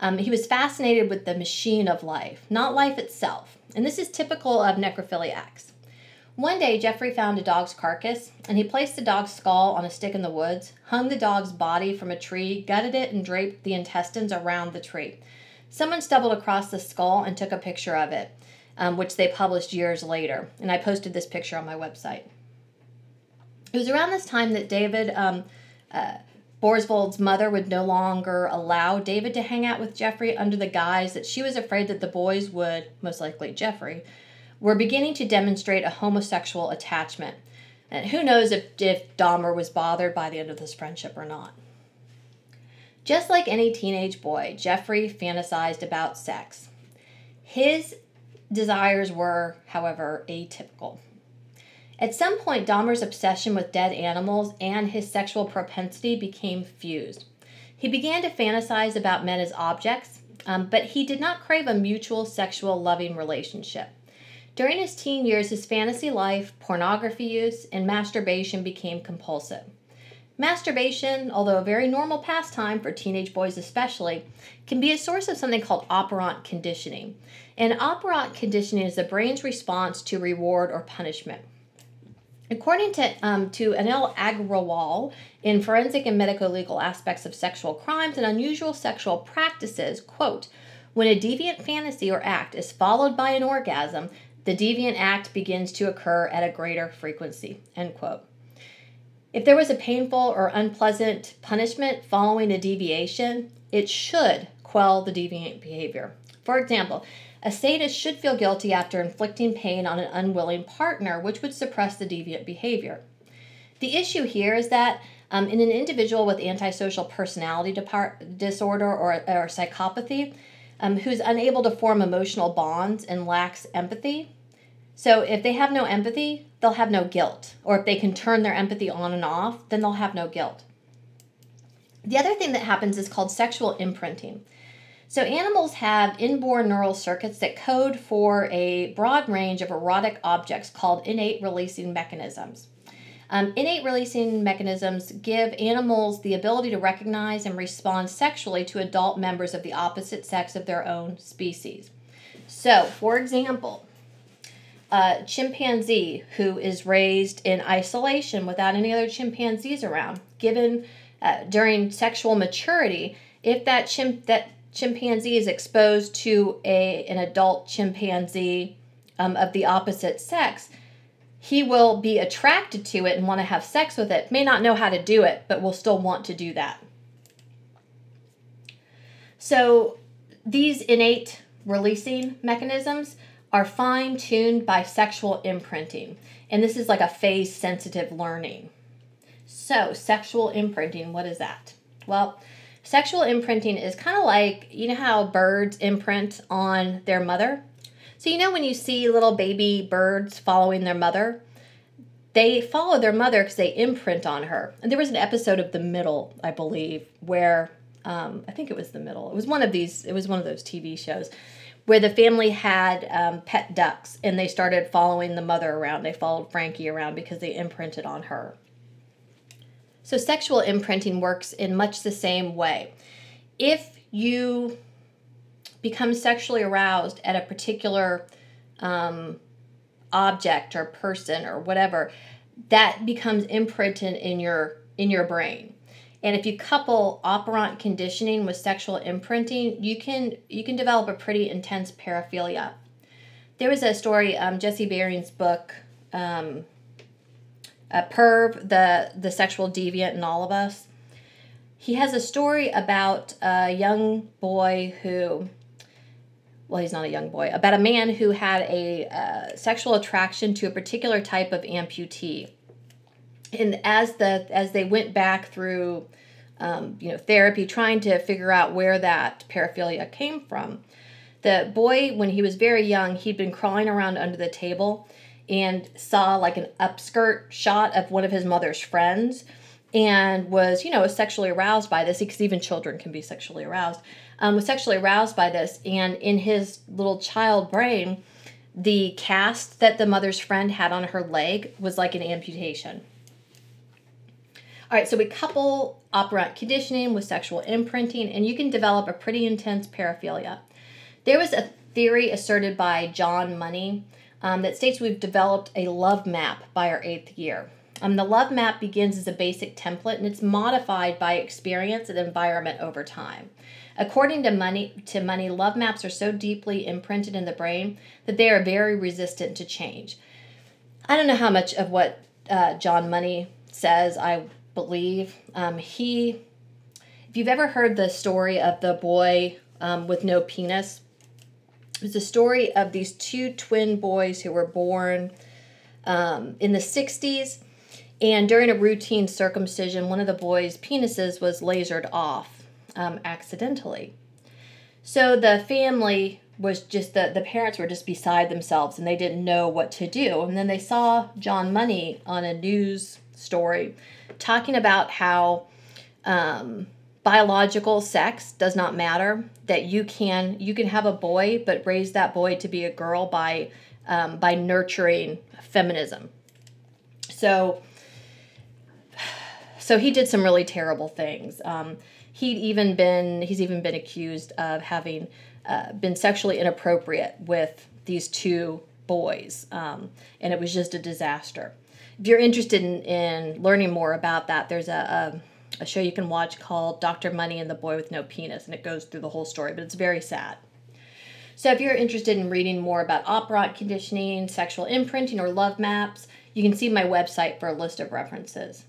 Um, he was fascinated with the machine of life, not life itself. And this is typical of necrophiliacs. One day, Jeffrey found a dog's carcass, and he placed the dog's skull on a stick in the woods, hung the dog's body from a tree, gutted it, and draped the intestines around the tree. Someone stumbled across the skull and took a picture of it, um, which they published years later, and I posted this picture on my website. It was around this time that David um, uh, Borsvold's mother would no longer allow David to hang out with Jeffrey under the guise that she was afraid that the boys would, most likely Jeffrey, were beginning to demonstrate a homosexual attachment. And who knows if, if Dahmer was bothered by the end of this friendship or not. Just like any teenage boy, Jeffrey fantasized about sex. His desires were, however, atypical. At some point, Dahmer's obsession with dead animals and his sexual propensity became fused. He began to fantasize about men as objects, um, but he did not crave a mutual sexual loving relationship. During his teen years, his fantasy life, pornography use, and masturbation became compulsive. Masturbation, although a very normal pastime for teenage boys especially, can be a source of something called operant conditioning. And operant conditioning is the brain's response to reward or punishment. According to, um, to Anil Aggrawal in Forensic and Medico Legal Aspects of Sexual Crimes and Unusual Sexual Practices, quote, when a deviant fantasy or act is followed by an orgasm, the deviant act begins to occur at a greater frequency, end quote. If there was a painful or unpleasant punishment following a deviation, it should quell the deviant behavior. For example, a sadist should feel guilty after inflicting pain on an unwilling partner, which would suppress the deviant behavior. The issue here is that um, in an individual with antisocial personality disorder or, or psychopathy, um, who's unable to form emotional bonds and lacks empathy, so if they have no empathy, they'll have no guilt. Or if they can turn their empathy on and off, then they'll have no guilt. The other thing that happens is called sexual imprinting. So animals have inborn neural circuits that code for a broad range of erotic objects called innate releasing mechanisms. Um, innate releasing mechanisms give animals the ability to recognize and respond sexually to adult members of the opposite sex of their own species. So, for example, a chimpanzee who is raised in isolation without any other chimpanzees around, given uh, during sexual maturity, if that chimp that chimpanzee is exposed to a an adult chimpanzee um, of the opposite sex, he will be attracted to it and want to have sex with it. May not know how to do it, but will still want to do that. So these innate releasing mechanisms are fine tuned by sexual imprinting. And this is like a phase sensitive learning. So, sexual imprinting, what is that? Well, sexual imprinting is kind of like, you know how birds imprint on their mother? So, you know when you see little baby birds following their mother? They follow their mother because they imprint on her. And there was an episode of The Middle, I believe, where um, I think it was The Middle. It was one of these, it was one of those TV shows where the family had um, pet ducks and they started following the mother around. They followed Frankie around because they imprinted on her. So, sexual imprinting works in much the same way. If you become sexually aroused at a particular um, object or person or whatever, that becomes imprinted in your in your brain. And if you couple operant conditioning with sexual imprinting, you can you can develop a pretty intense paraphilia. There was a story, um, Jesse Bering's book, um, uh, Perv, the the sexual deviant in all of us. He has a story about a young boy who, well, he's not a young boy, about a man who had a uh, sexual attraction to a particular type of amputee and as the as they went back through um, you know therapy trying to figure out where that paraphilia came from the boy when he was very young he'd been crawling around under the table and saw like an upskirt shot of one of his mother's friends and was you know sexually aroused by this because even children can be sexually aroused um, was sexually aroused by this. And in his little child brain the cast that the mother's friend had on her leg was like an amputation all right, so we couple operant conditioning with sexual imprinting, and you can develop a pretty intense paraphilia. There was a theory asserted by John Money um, that states we've developed a love map by our eighth year. Um, the love map begins as a basic template and it's modified by experience and environment over time. According to Money, to Money, love maps are so deeply imprinted in the brain that they are very resistant to change. I don't know how much of what uh, John Money says I believe. Um, he, if you've ever heard the story of the boy um, with no penis, it's a story of these two twin boys who were born um, in the 60s. And during a routine circumcision, one of the boys' penises was lasered off. um, accidentally. So the family was just the the parents were just beside themselves and they didn't know what to do. And then they saw John Money on a news story talking about how um, biological sex does not matter. That you can you can have a boy but raise that boy to be a girl by um, by nurturing feminism. So so he did some really terrible things. Um, he'd even been he's even been accused of having uh, been sexually inappropriate with these two boys, um, and it was just a disaster. If you're interested in, in learning more about that, there's a, a, a show you can watch called Doctor Money and the Boy with No Penis, and it goes through the whole story, but it's very sad. So if you're interested in reading more about operant conditioning, sexual imprinting, or love maps, you can see my website for a list of references.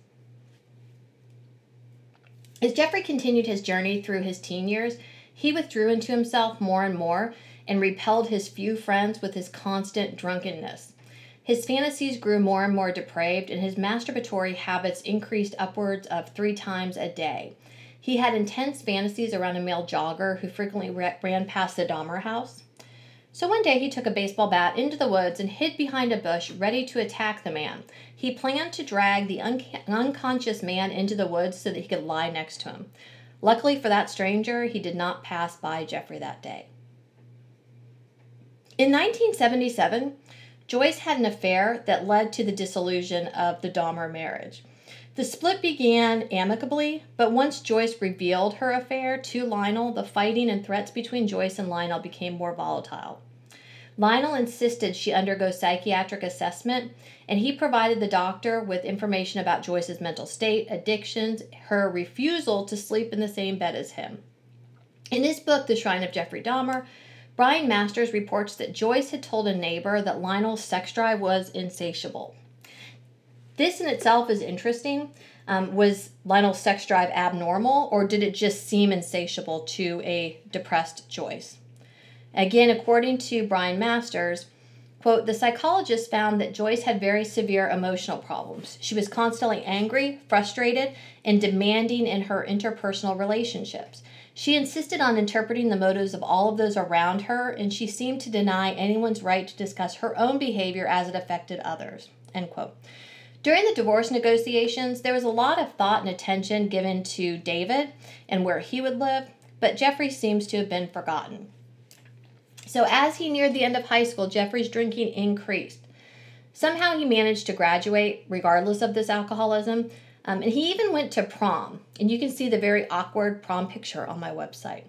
As Jeffrey continued his journey through his teen years, he withdrew into himself more and more and repelled his few friends with his constant drunkenness. His fantasies grew more and more depraved, and his masturbatory habits increased upwards of three times a day. He had intense fantasies around a male jogger who frequently ran past the Dahmer house. So one day he took a baseball bat into the woods and hid behind a bush, ready to attack the man. He planned to drag the un- unconscious man into the woods so that he could lie next to him. Luckily for that stranger, he did not pass by Jeffrey that day. In 1977, Joyce had an affair that led to the dissolution of the Dahmer marriage. The split began amicably, but once Joyce revealed her affair to Lionel, the fighting and threats between Joyce and Lionel became more volatile. Lionel insisted she undergo psychiatric assessment, and he provided the doctor with information about Joyce's mental state, addictions, her refusal to sleep in the same bed as him. In his book, The Shrine of Jeffrey Dahmer, Brian Masters reports that Joyce had told a neighbor that Lionel's sex drive was insatiable. This in itself is interesting. Um, was Lionel's sex drive abnormal, or did it just seem insatiable to a depressed Joyce? Again, according to Brian Masters, quote, the psychologist found that Joyce had very severe emotional problems. She was constantly angry, frustrated, and demanding in her interpersonal relationships. She insisted on interpreting the motives of all of those around her, and she seemed to deny anyone's right to discuss her own behavior as it affected others. End quote. During the divorce negotiations, there was a lot of thought and attention given to David and where he would live, but Jeffrey seems to have been forgotten. So, as he neared the end of high school, Jeffrey's drinking increased. Somehow he managed to graduate regardless of this alcoholism, um, and he even went to prom. And you can see the very awkward prom picture on my website.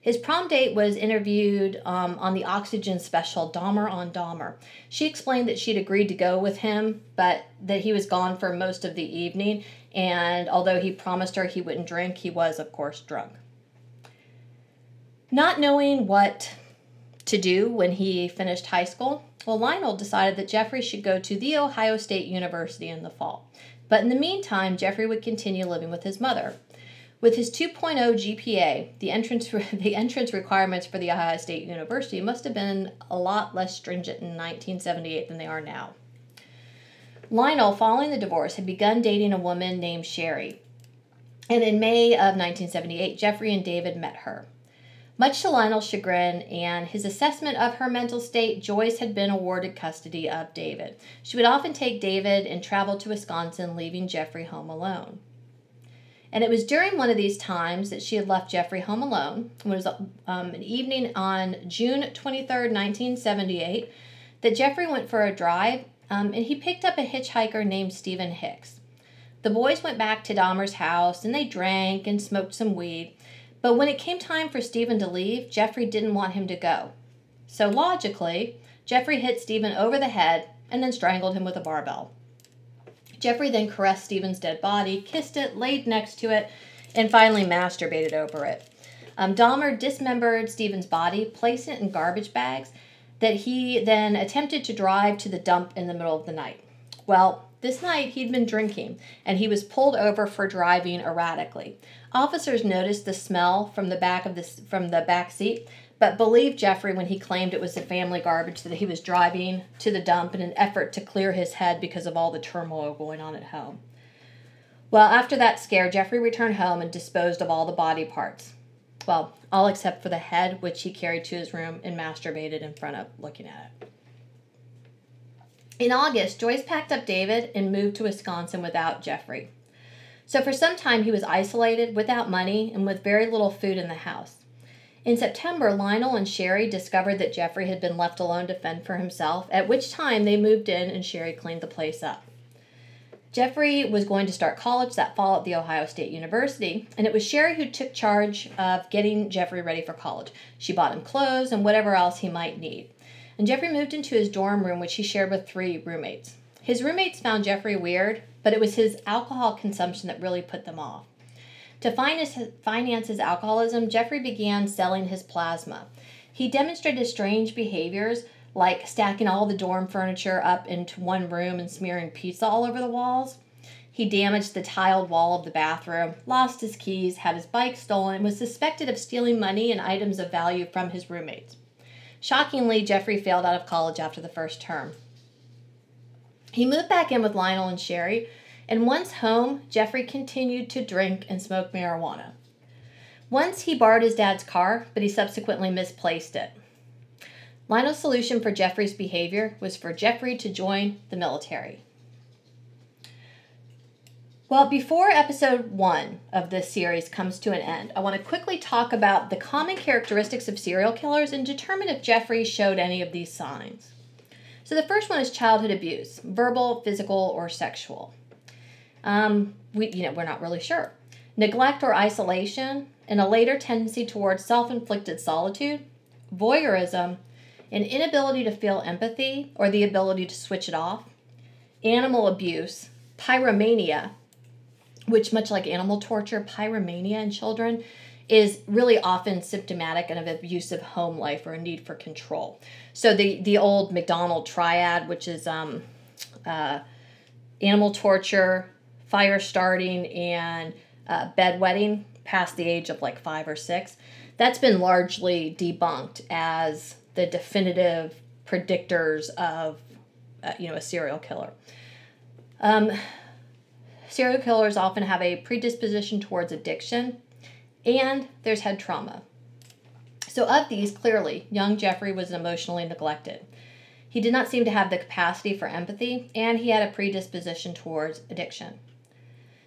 His prom date was interviewed um, on the Oxygen special, Dahmer on Dahmer. She explained that she'd agreed to go with him, but that he was gone for most of the evening. And although he promised her he wouldn't drink, he was, of course, drunk. Not knowing what to do when he finished high school? Well, Lionel decided that Jeffrey should go to The Ohio State University in the fall. But in the meantime, Jeffrey would continue living with his mother. With his 2.0 GPA, the entrance the entrance requirements for the Ohio State University must have been a lot less stringent in 1978 than they are now. Lionel, following the divorce, had begun dating a woman named Sherry. And in May of 1978, Jeffrey and David met her. Much to Lionel's chagrin and his assessment of her mental state, Joyce had been awarded custody of David. She would often take David and travel to Wisconsin, leaving Jeffrey home alone. And it was during one of these times that she had left Jeffrey home alone. It was um, an evening on June 23rd, 1978, that Jeffrey went for a drive um, and he picked up a hitchhiker named Stephen Hicks. The boys went back to Dahmer's house and they drank and smoked some weed. But when it came time for Stephen to leave, Jeffrey didn't want him to go. So logically, Jeffrey hit Stephen over the head and then strangled him with a barbell. Jeffrey then caressed Stephen's dead body, kissed it, laid next to it, and finally masturbated over it. Um, Dahmer dismembered Stephen's body, placed it in garbage bags that he then attempted to drive to the dump in the middle of the night. Well, this night he'd been drinking and he was pulled over for driving erratically. Officers noticed the smell from the back of this from the back seat, but believed Jeffrey when he claimed it was the family garbage that he was driving to the dump in an effort to clear his head because of all the turmoil going on at home. Well, after that scare, Jeffrey returned home and disposed of all the body parts. Well, all except for the head, which he carried to his room and masturbated in front of, looking at it. In August, Joyce packed up David and moved to Wisconsin without Jeffrey. So for some time, he was isolated, without money, and with very little food in the house. In September, Lionel and Sherry discovered that Jeffrey had been left alone to fend for himself, at which time they moved in and Sherry cleaned the place up. Jeffrey was going to start college that fall at The Ohio State University, and it was Sherry who took charge of getting Jeffrey ready for college. She bought him clothes and whatever else he might need. And Jeffrey moved into his dorm room, which he shared with three roommates. His roommates found Jeffrey weird, but it was his alcohol consumption that really put them off. To finance his alcoholism, Jeffrey began selling his plasma. He demonstrated strange behaviors like stacking all the dorm furniture up into one room and smearing pizza all over the walls. He damaged the tiled wall of the bathroom, lost his keys, had his bike stolen, and was suspected of stealing money and items of value from his roommates. Shockingly, Jeffrey failed out of college after the first term. He moved back in with Lionel and Sherry, and once home, Jeffrey continued to drink and smoke marijuana. Once he borrowed his dad's car, but he subsequently misplaced it. Lionel's solution for Jeffrey's behavior was for Jeffrey to join the military. Well, before episode one of this series comes to an end, I want to quickly talk about the common characteristics of serial killers and determine if Jeffrey showed any of these signs. So, the first one is childhood abuse verbal, physical, or sexual. Um, we, you know, we're not really sure. Neglect or isolation, and a later tendency towards self inflicted solitude, voyeurism, an inability to feel empathy or the ability to switch it off, animal abuse, pyromania, which, much like animal torture, pyromania in children is really often symptomatic of abusive home life or a need for control. So the the old McDonald triad, which is um, uh, animal torture, fire starting, and uh, bedwetting past the age of like five or six, that's been largely debunked as the definitive predictors of uh, you know a serial killer. Um, serial killers often have a predisposition towards addiction, and there's head trauma. So, of these, clearly, young Jeffrey was emotionally neglected. He did not seem to have the capacity for empathy, and he had a predisposition towards addiction.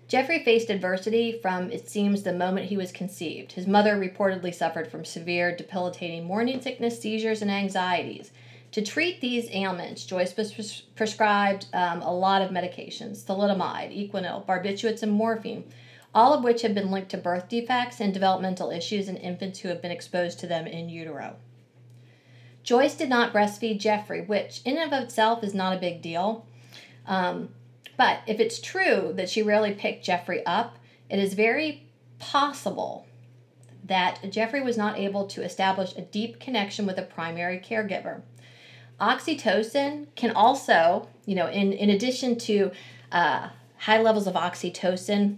Jeffrey faced adversity from, it seems, the moment he was conceived. His mother reportedly suffered from severe, debilitating morning sickness, seizures, and anxieties. To treat these ailments, Joyce was pres- prescribed um, a lot of medications thalidomide, Equanil, barbiturates, and morphine, all of which have been linked to birth defects and developmental issues in infants who have been exposed to them in utero. Joyce did not breastfeed Jeffrey, which in and of itself is not a big deal. Um, but if it's true that she rarely picked Jeffrey up, it is very possible that Jeffrey was not able to establish a deep connection with a primary caregiver. Oxytocin can also, you know, in, in addition to uh, high levels of oxytocin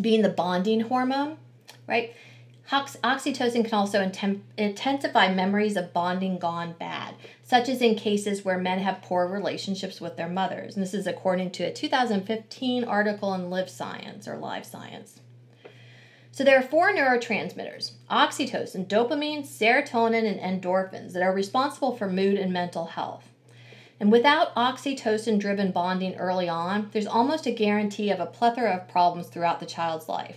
being the bonding hormone, right? Oxytocin can also intensify memories of bonding gone bad, such as in cases where men have poor relationships with their mothers. And this is according to a 2015 article in Live Science or Live Science. So there are four neurotransmitters oxytocin, dopamine, serotonin, and endorphins that are responsible for mood and mental health. And without oxytocin driven bonding early on, there's almost a guarantee of a plethora of problems throughout the child's life.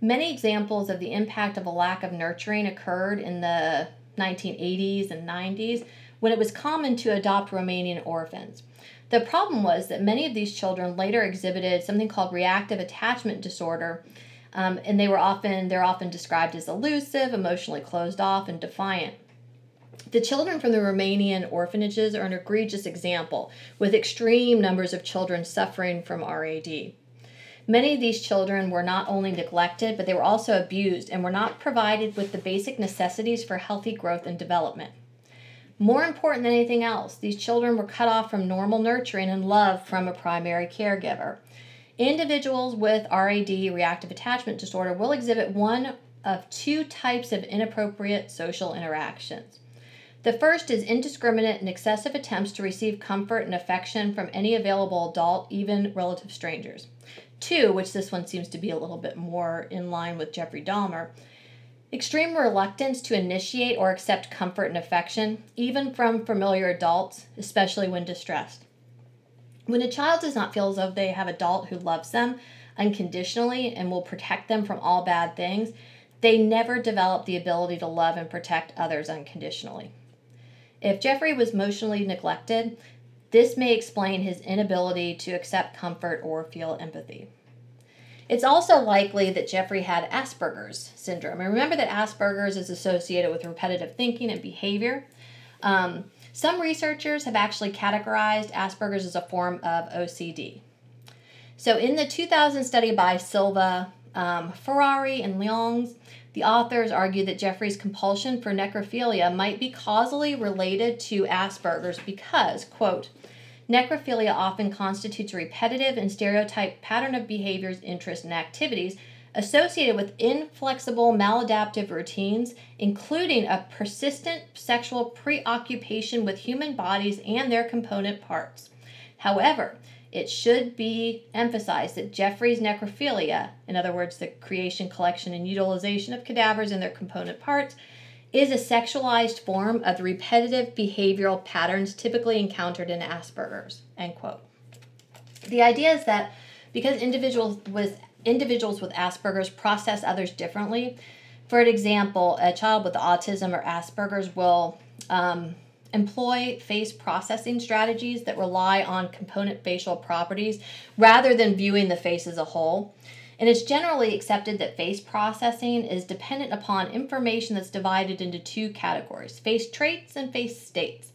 Many examples of the impact of a lack of nurturing occurred in the 1980s and 90s when it was common to adopt Romanian orphans. The problem was that many of these children later exhibited something called reactive attachment disorder, um, and they were often they're often described as elusive, emotionally closed off, and defiant. The children from the Romanian orphanages are an egregious example, with extreme numbers of children suffering from RAD. Many of these children were not only neglected, but they were also abused and were not provided with the basic necessities for healthy growth and development. More important than anything else, these children were cut off from normal nurturing and love from a primary caregiver. Individuals with RAD, reactive attachment disorder, will exhibit one of two types of inappropriate social interactions. The first is indiscriminate and excessive attempts to receive comfort and affection from any available adult, even relative strangers. Two, which this one seems to be a little bit more in line with Jeffrey Dahmer, extreme reluctance to initiate or accept comfort and affection, even from familiar adults, especially when distressed. When a child does not feel as though they have an adult who loves them unconditionally and will protect them from all bad things, they never develop the ability to love and protect others unconditionally. If Jeffrey was emotionally neglected, this may explain his inability to accept comfort or feel empathy. It's also likely that Jeffrey had Asperger's syndrome. And remember that Asperger's is associated with repetitive thinking and behavior. Um, some researchers have actually categorized Asperger's as a form of OCD. So, in the 2000 study by Silva, um, Ferrari, and Lyons, the authors argue that Jeffrey's compulsion for necrophilia might be causally related to Asperger's because, quote, necrophilia often constitutes a repetitive and stereotyped pattern of behaviors, interests, and activities associated with inflexible maladaptive routines, including a persistent sexual preoccupation with human bodies and their component parts. However, it should be emphasized that Jeffrey's necrophilia, in other words, the creation, collection, and utilization of cadavers and their component parts, is a sexualized form of the repetitive behavioral patterns typically encountered in Asperger's. End quote. The idea is that because individuals with individuals with Asperger's process others differently. For example, a child with autism or Asperger's will um, employ face processing strategies that rely on component facial properties rather than viewing the face as a whole. And it's generally accepted that face processing is dependent upon information that's divided into two categories face traits and face states.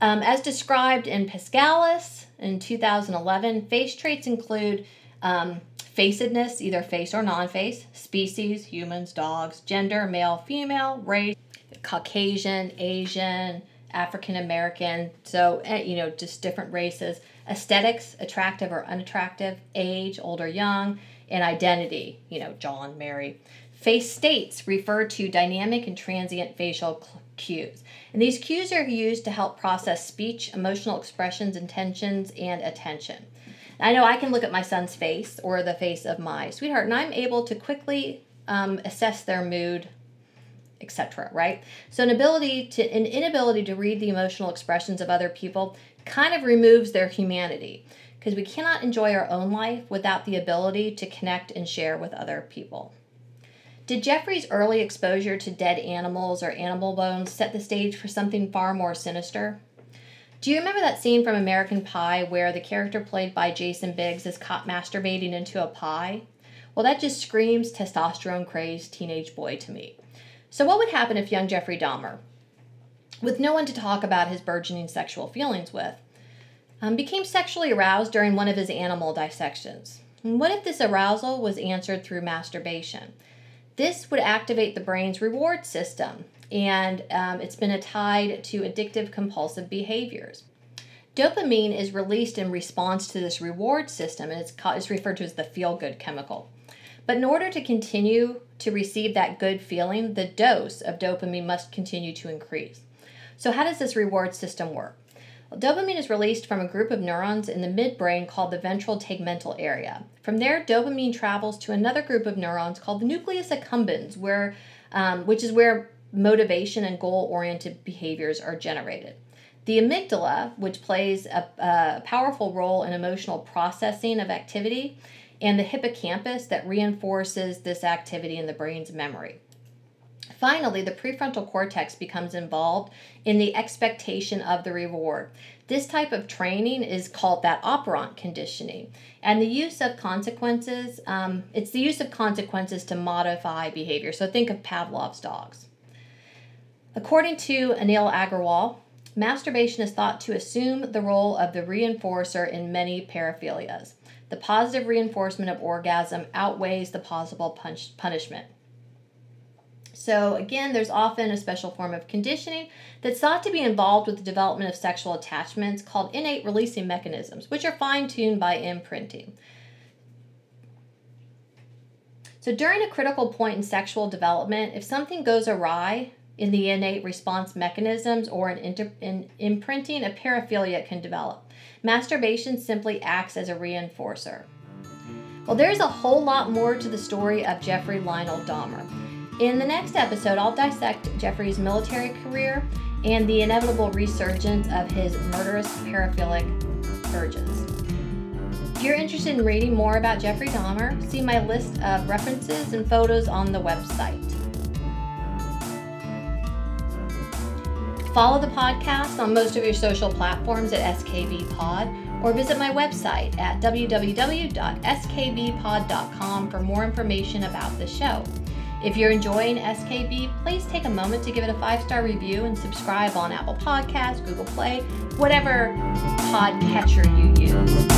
Um, as described in Pascalis in 2011, face traits include um, facedness, either face or non face, species, humans, dogs, gender, male, female, race, Caucasian, Asian, African American, so, eh, you know, just different races, aesthetics, attractive or unattractive, age, old or young, and identity, you know, John, Mary. Face states refer to dynamic and transient facial cues. And these cues are used to help process speech, emotional expressions, intentions, and attention. I know I can look at my son's face or the face of my sweetheart, and I'm able to quickly um, assess their mood, etc. Right? So an ability to an inability to read the emotional expressions of other people kind of removes their humanity because we cannot enjoy our own life without the ability to connect and share with other people. Did Jeffrey's early exposure to dead animals or animal bones set the stage for something far more sinister? Do you remember that scene from American Pie where the character played by Jason Biggs is caught masturbating into a pie? Well, that just screams testosterone crazed teenage boy to me. So, what would happen if young Jeffrey Dahmer, with no one to talk about his burgeoning sexual feelings with, um, became sexually aroused during one of his animal dissections? And what if this arousal was answered through masturbation? This would activate the brain's reward system, and um, it's been tied to addictive compulsive behaviors. Dopamine is released in response to this reward system, and it's, called, it's referred to as the feel good chemical. But in order to continue to receive that good feeling, the dose of dopamine must continue to increase. So, how does this reward system work? Well, dopamine is released from a group of neurons in the midbrain called the ventral tegmental area. From there, dopamine travels to another group of neurons called the nucleus accumbens, where, um, which is where motivation and goal oriented behaviors are generated. The amygdala, which plays a, a, powerful role in emotional processing of activity, and the hippocampus that reinforces this activity in the brain's memory. Finally, the prefrontal cortex becomes involved in the expectation of the reward. This type of training is called that operant conditioning. And the use of consequences, um, it's the use of consequences to modify behavior. So think of Pavlov's dogs. According to Anil Aggrawal, masturbation is thought to assume the role of the reinforcer in many paraphilias. The positive reinforcement of orgasm outweighs the possible punch- punishment. So, again, there's often a special form of conditioning that's thought to be involved with the development of sexual attachments called innate releasing mechanisms, which are fine tuned by imprinting. So, during a critical point in sexual development, if something goes awry in the innate response mechanisms or in, inter- in imprinting, a paraphilia can develop. Masturbation simply acts as a reinforcer. Well, there's a whole lot more to the story of Jeffrey Lionel Dahmer. In the next episode, I'll dissect Jeffrey's military career and the inevitable resurgence of his murderous paraphilic urges. If you're interested in reading more about Jeffrey Dahmer, see my list of references and photos on the website. Follow the podcast on most of your social platforms at SKB Pod or visit my website at www.skbpod.com for more information about the show. If you're enjoying SKB, please take a moment to give it a five star review and subscribe on Apple Podcasts, Google Play, whatever podcatcher you use.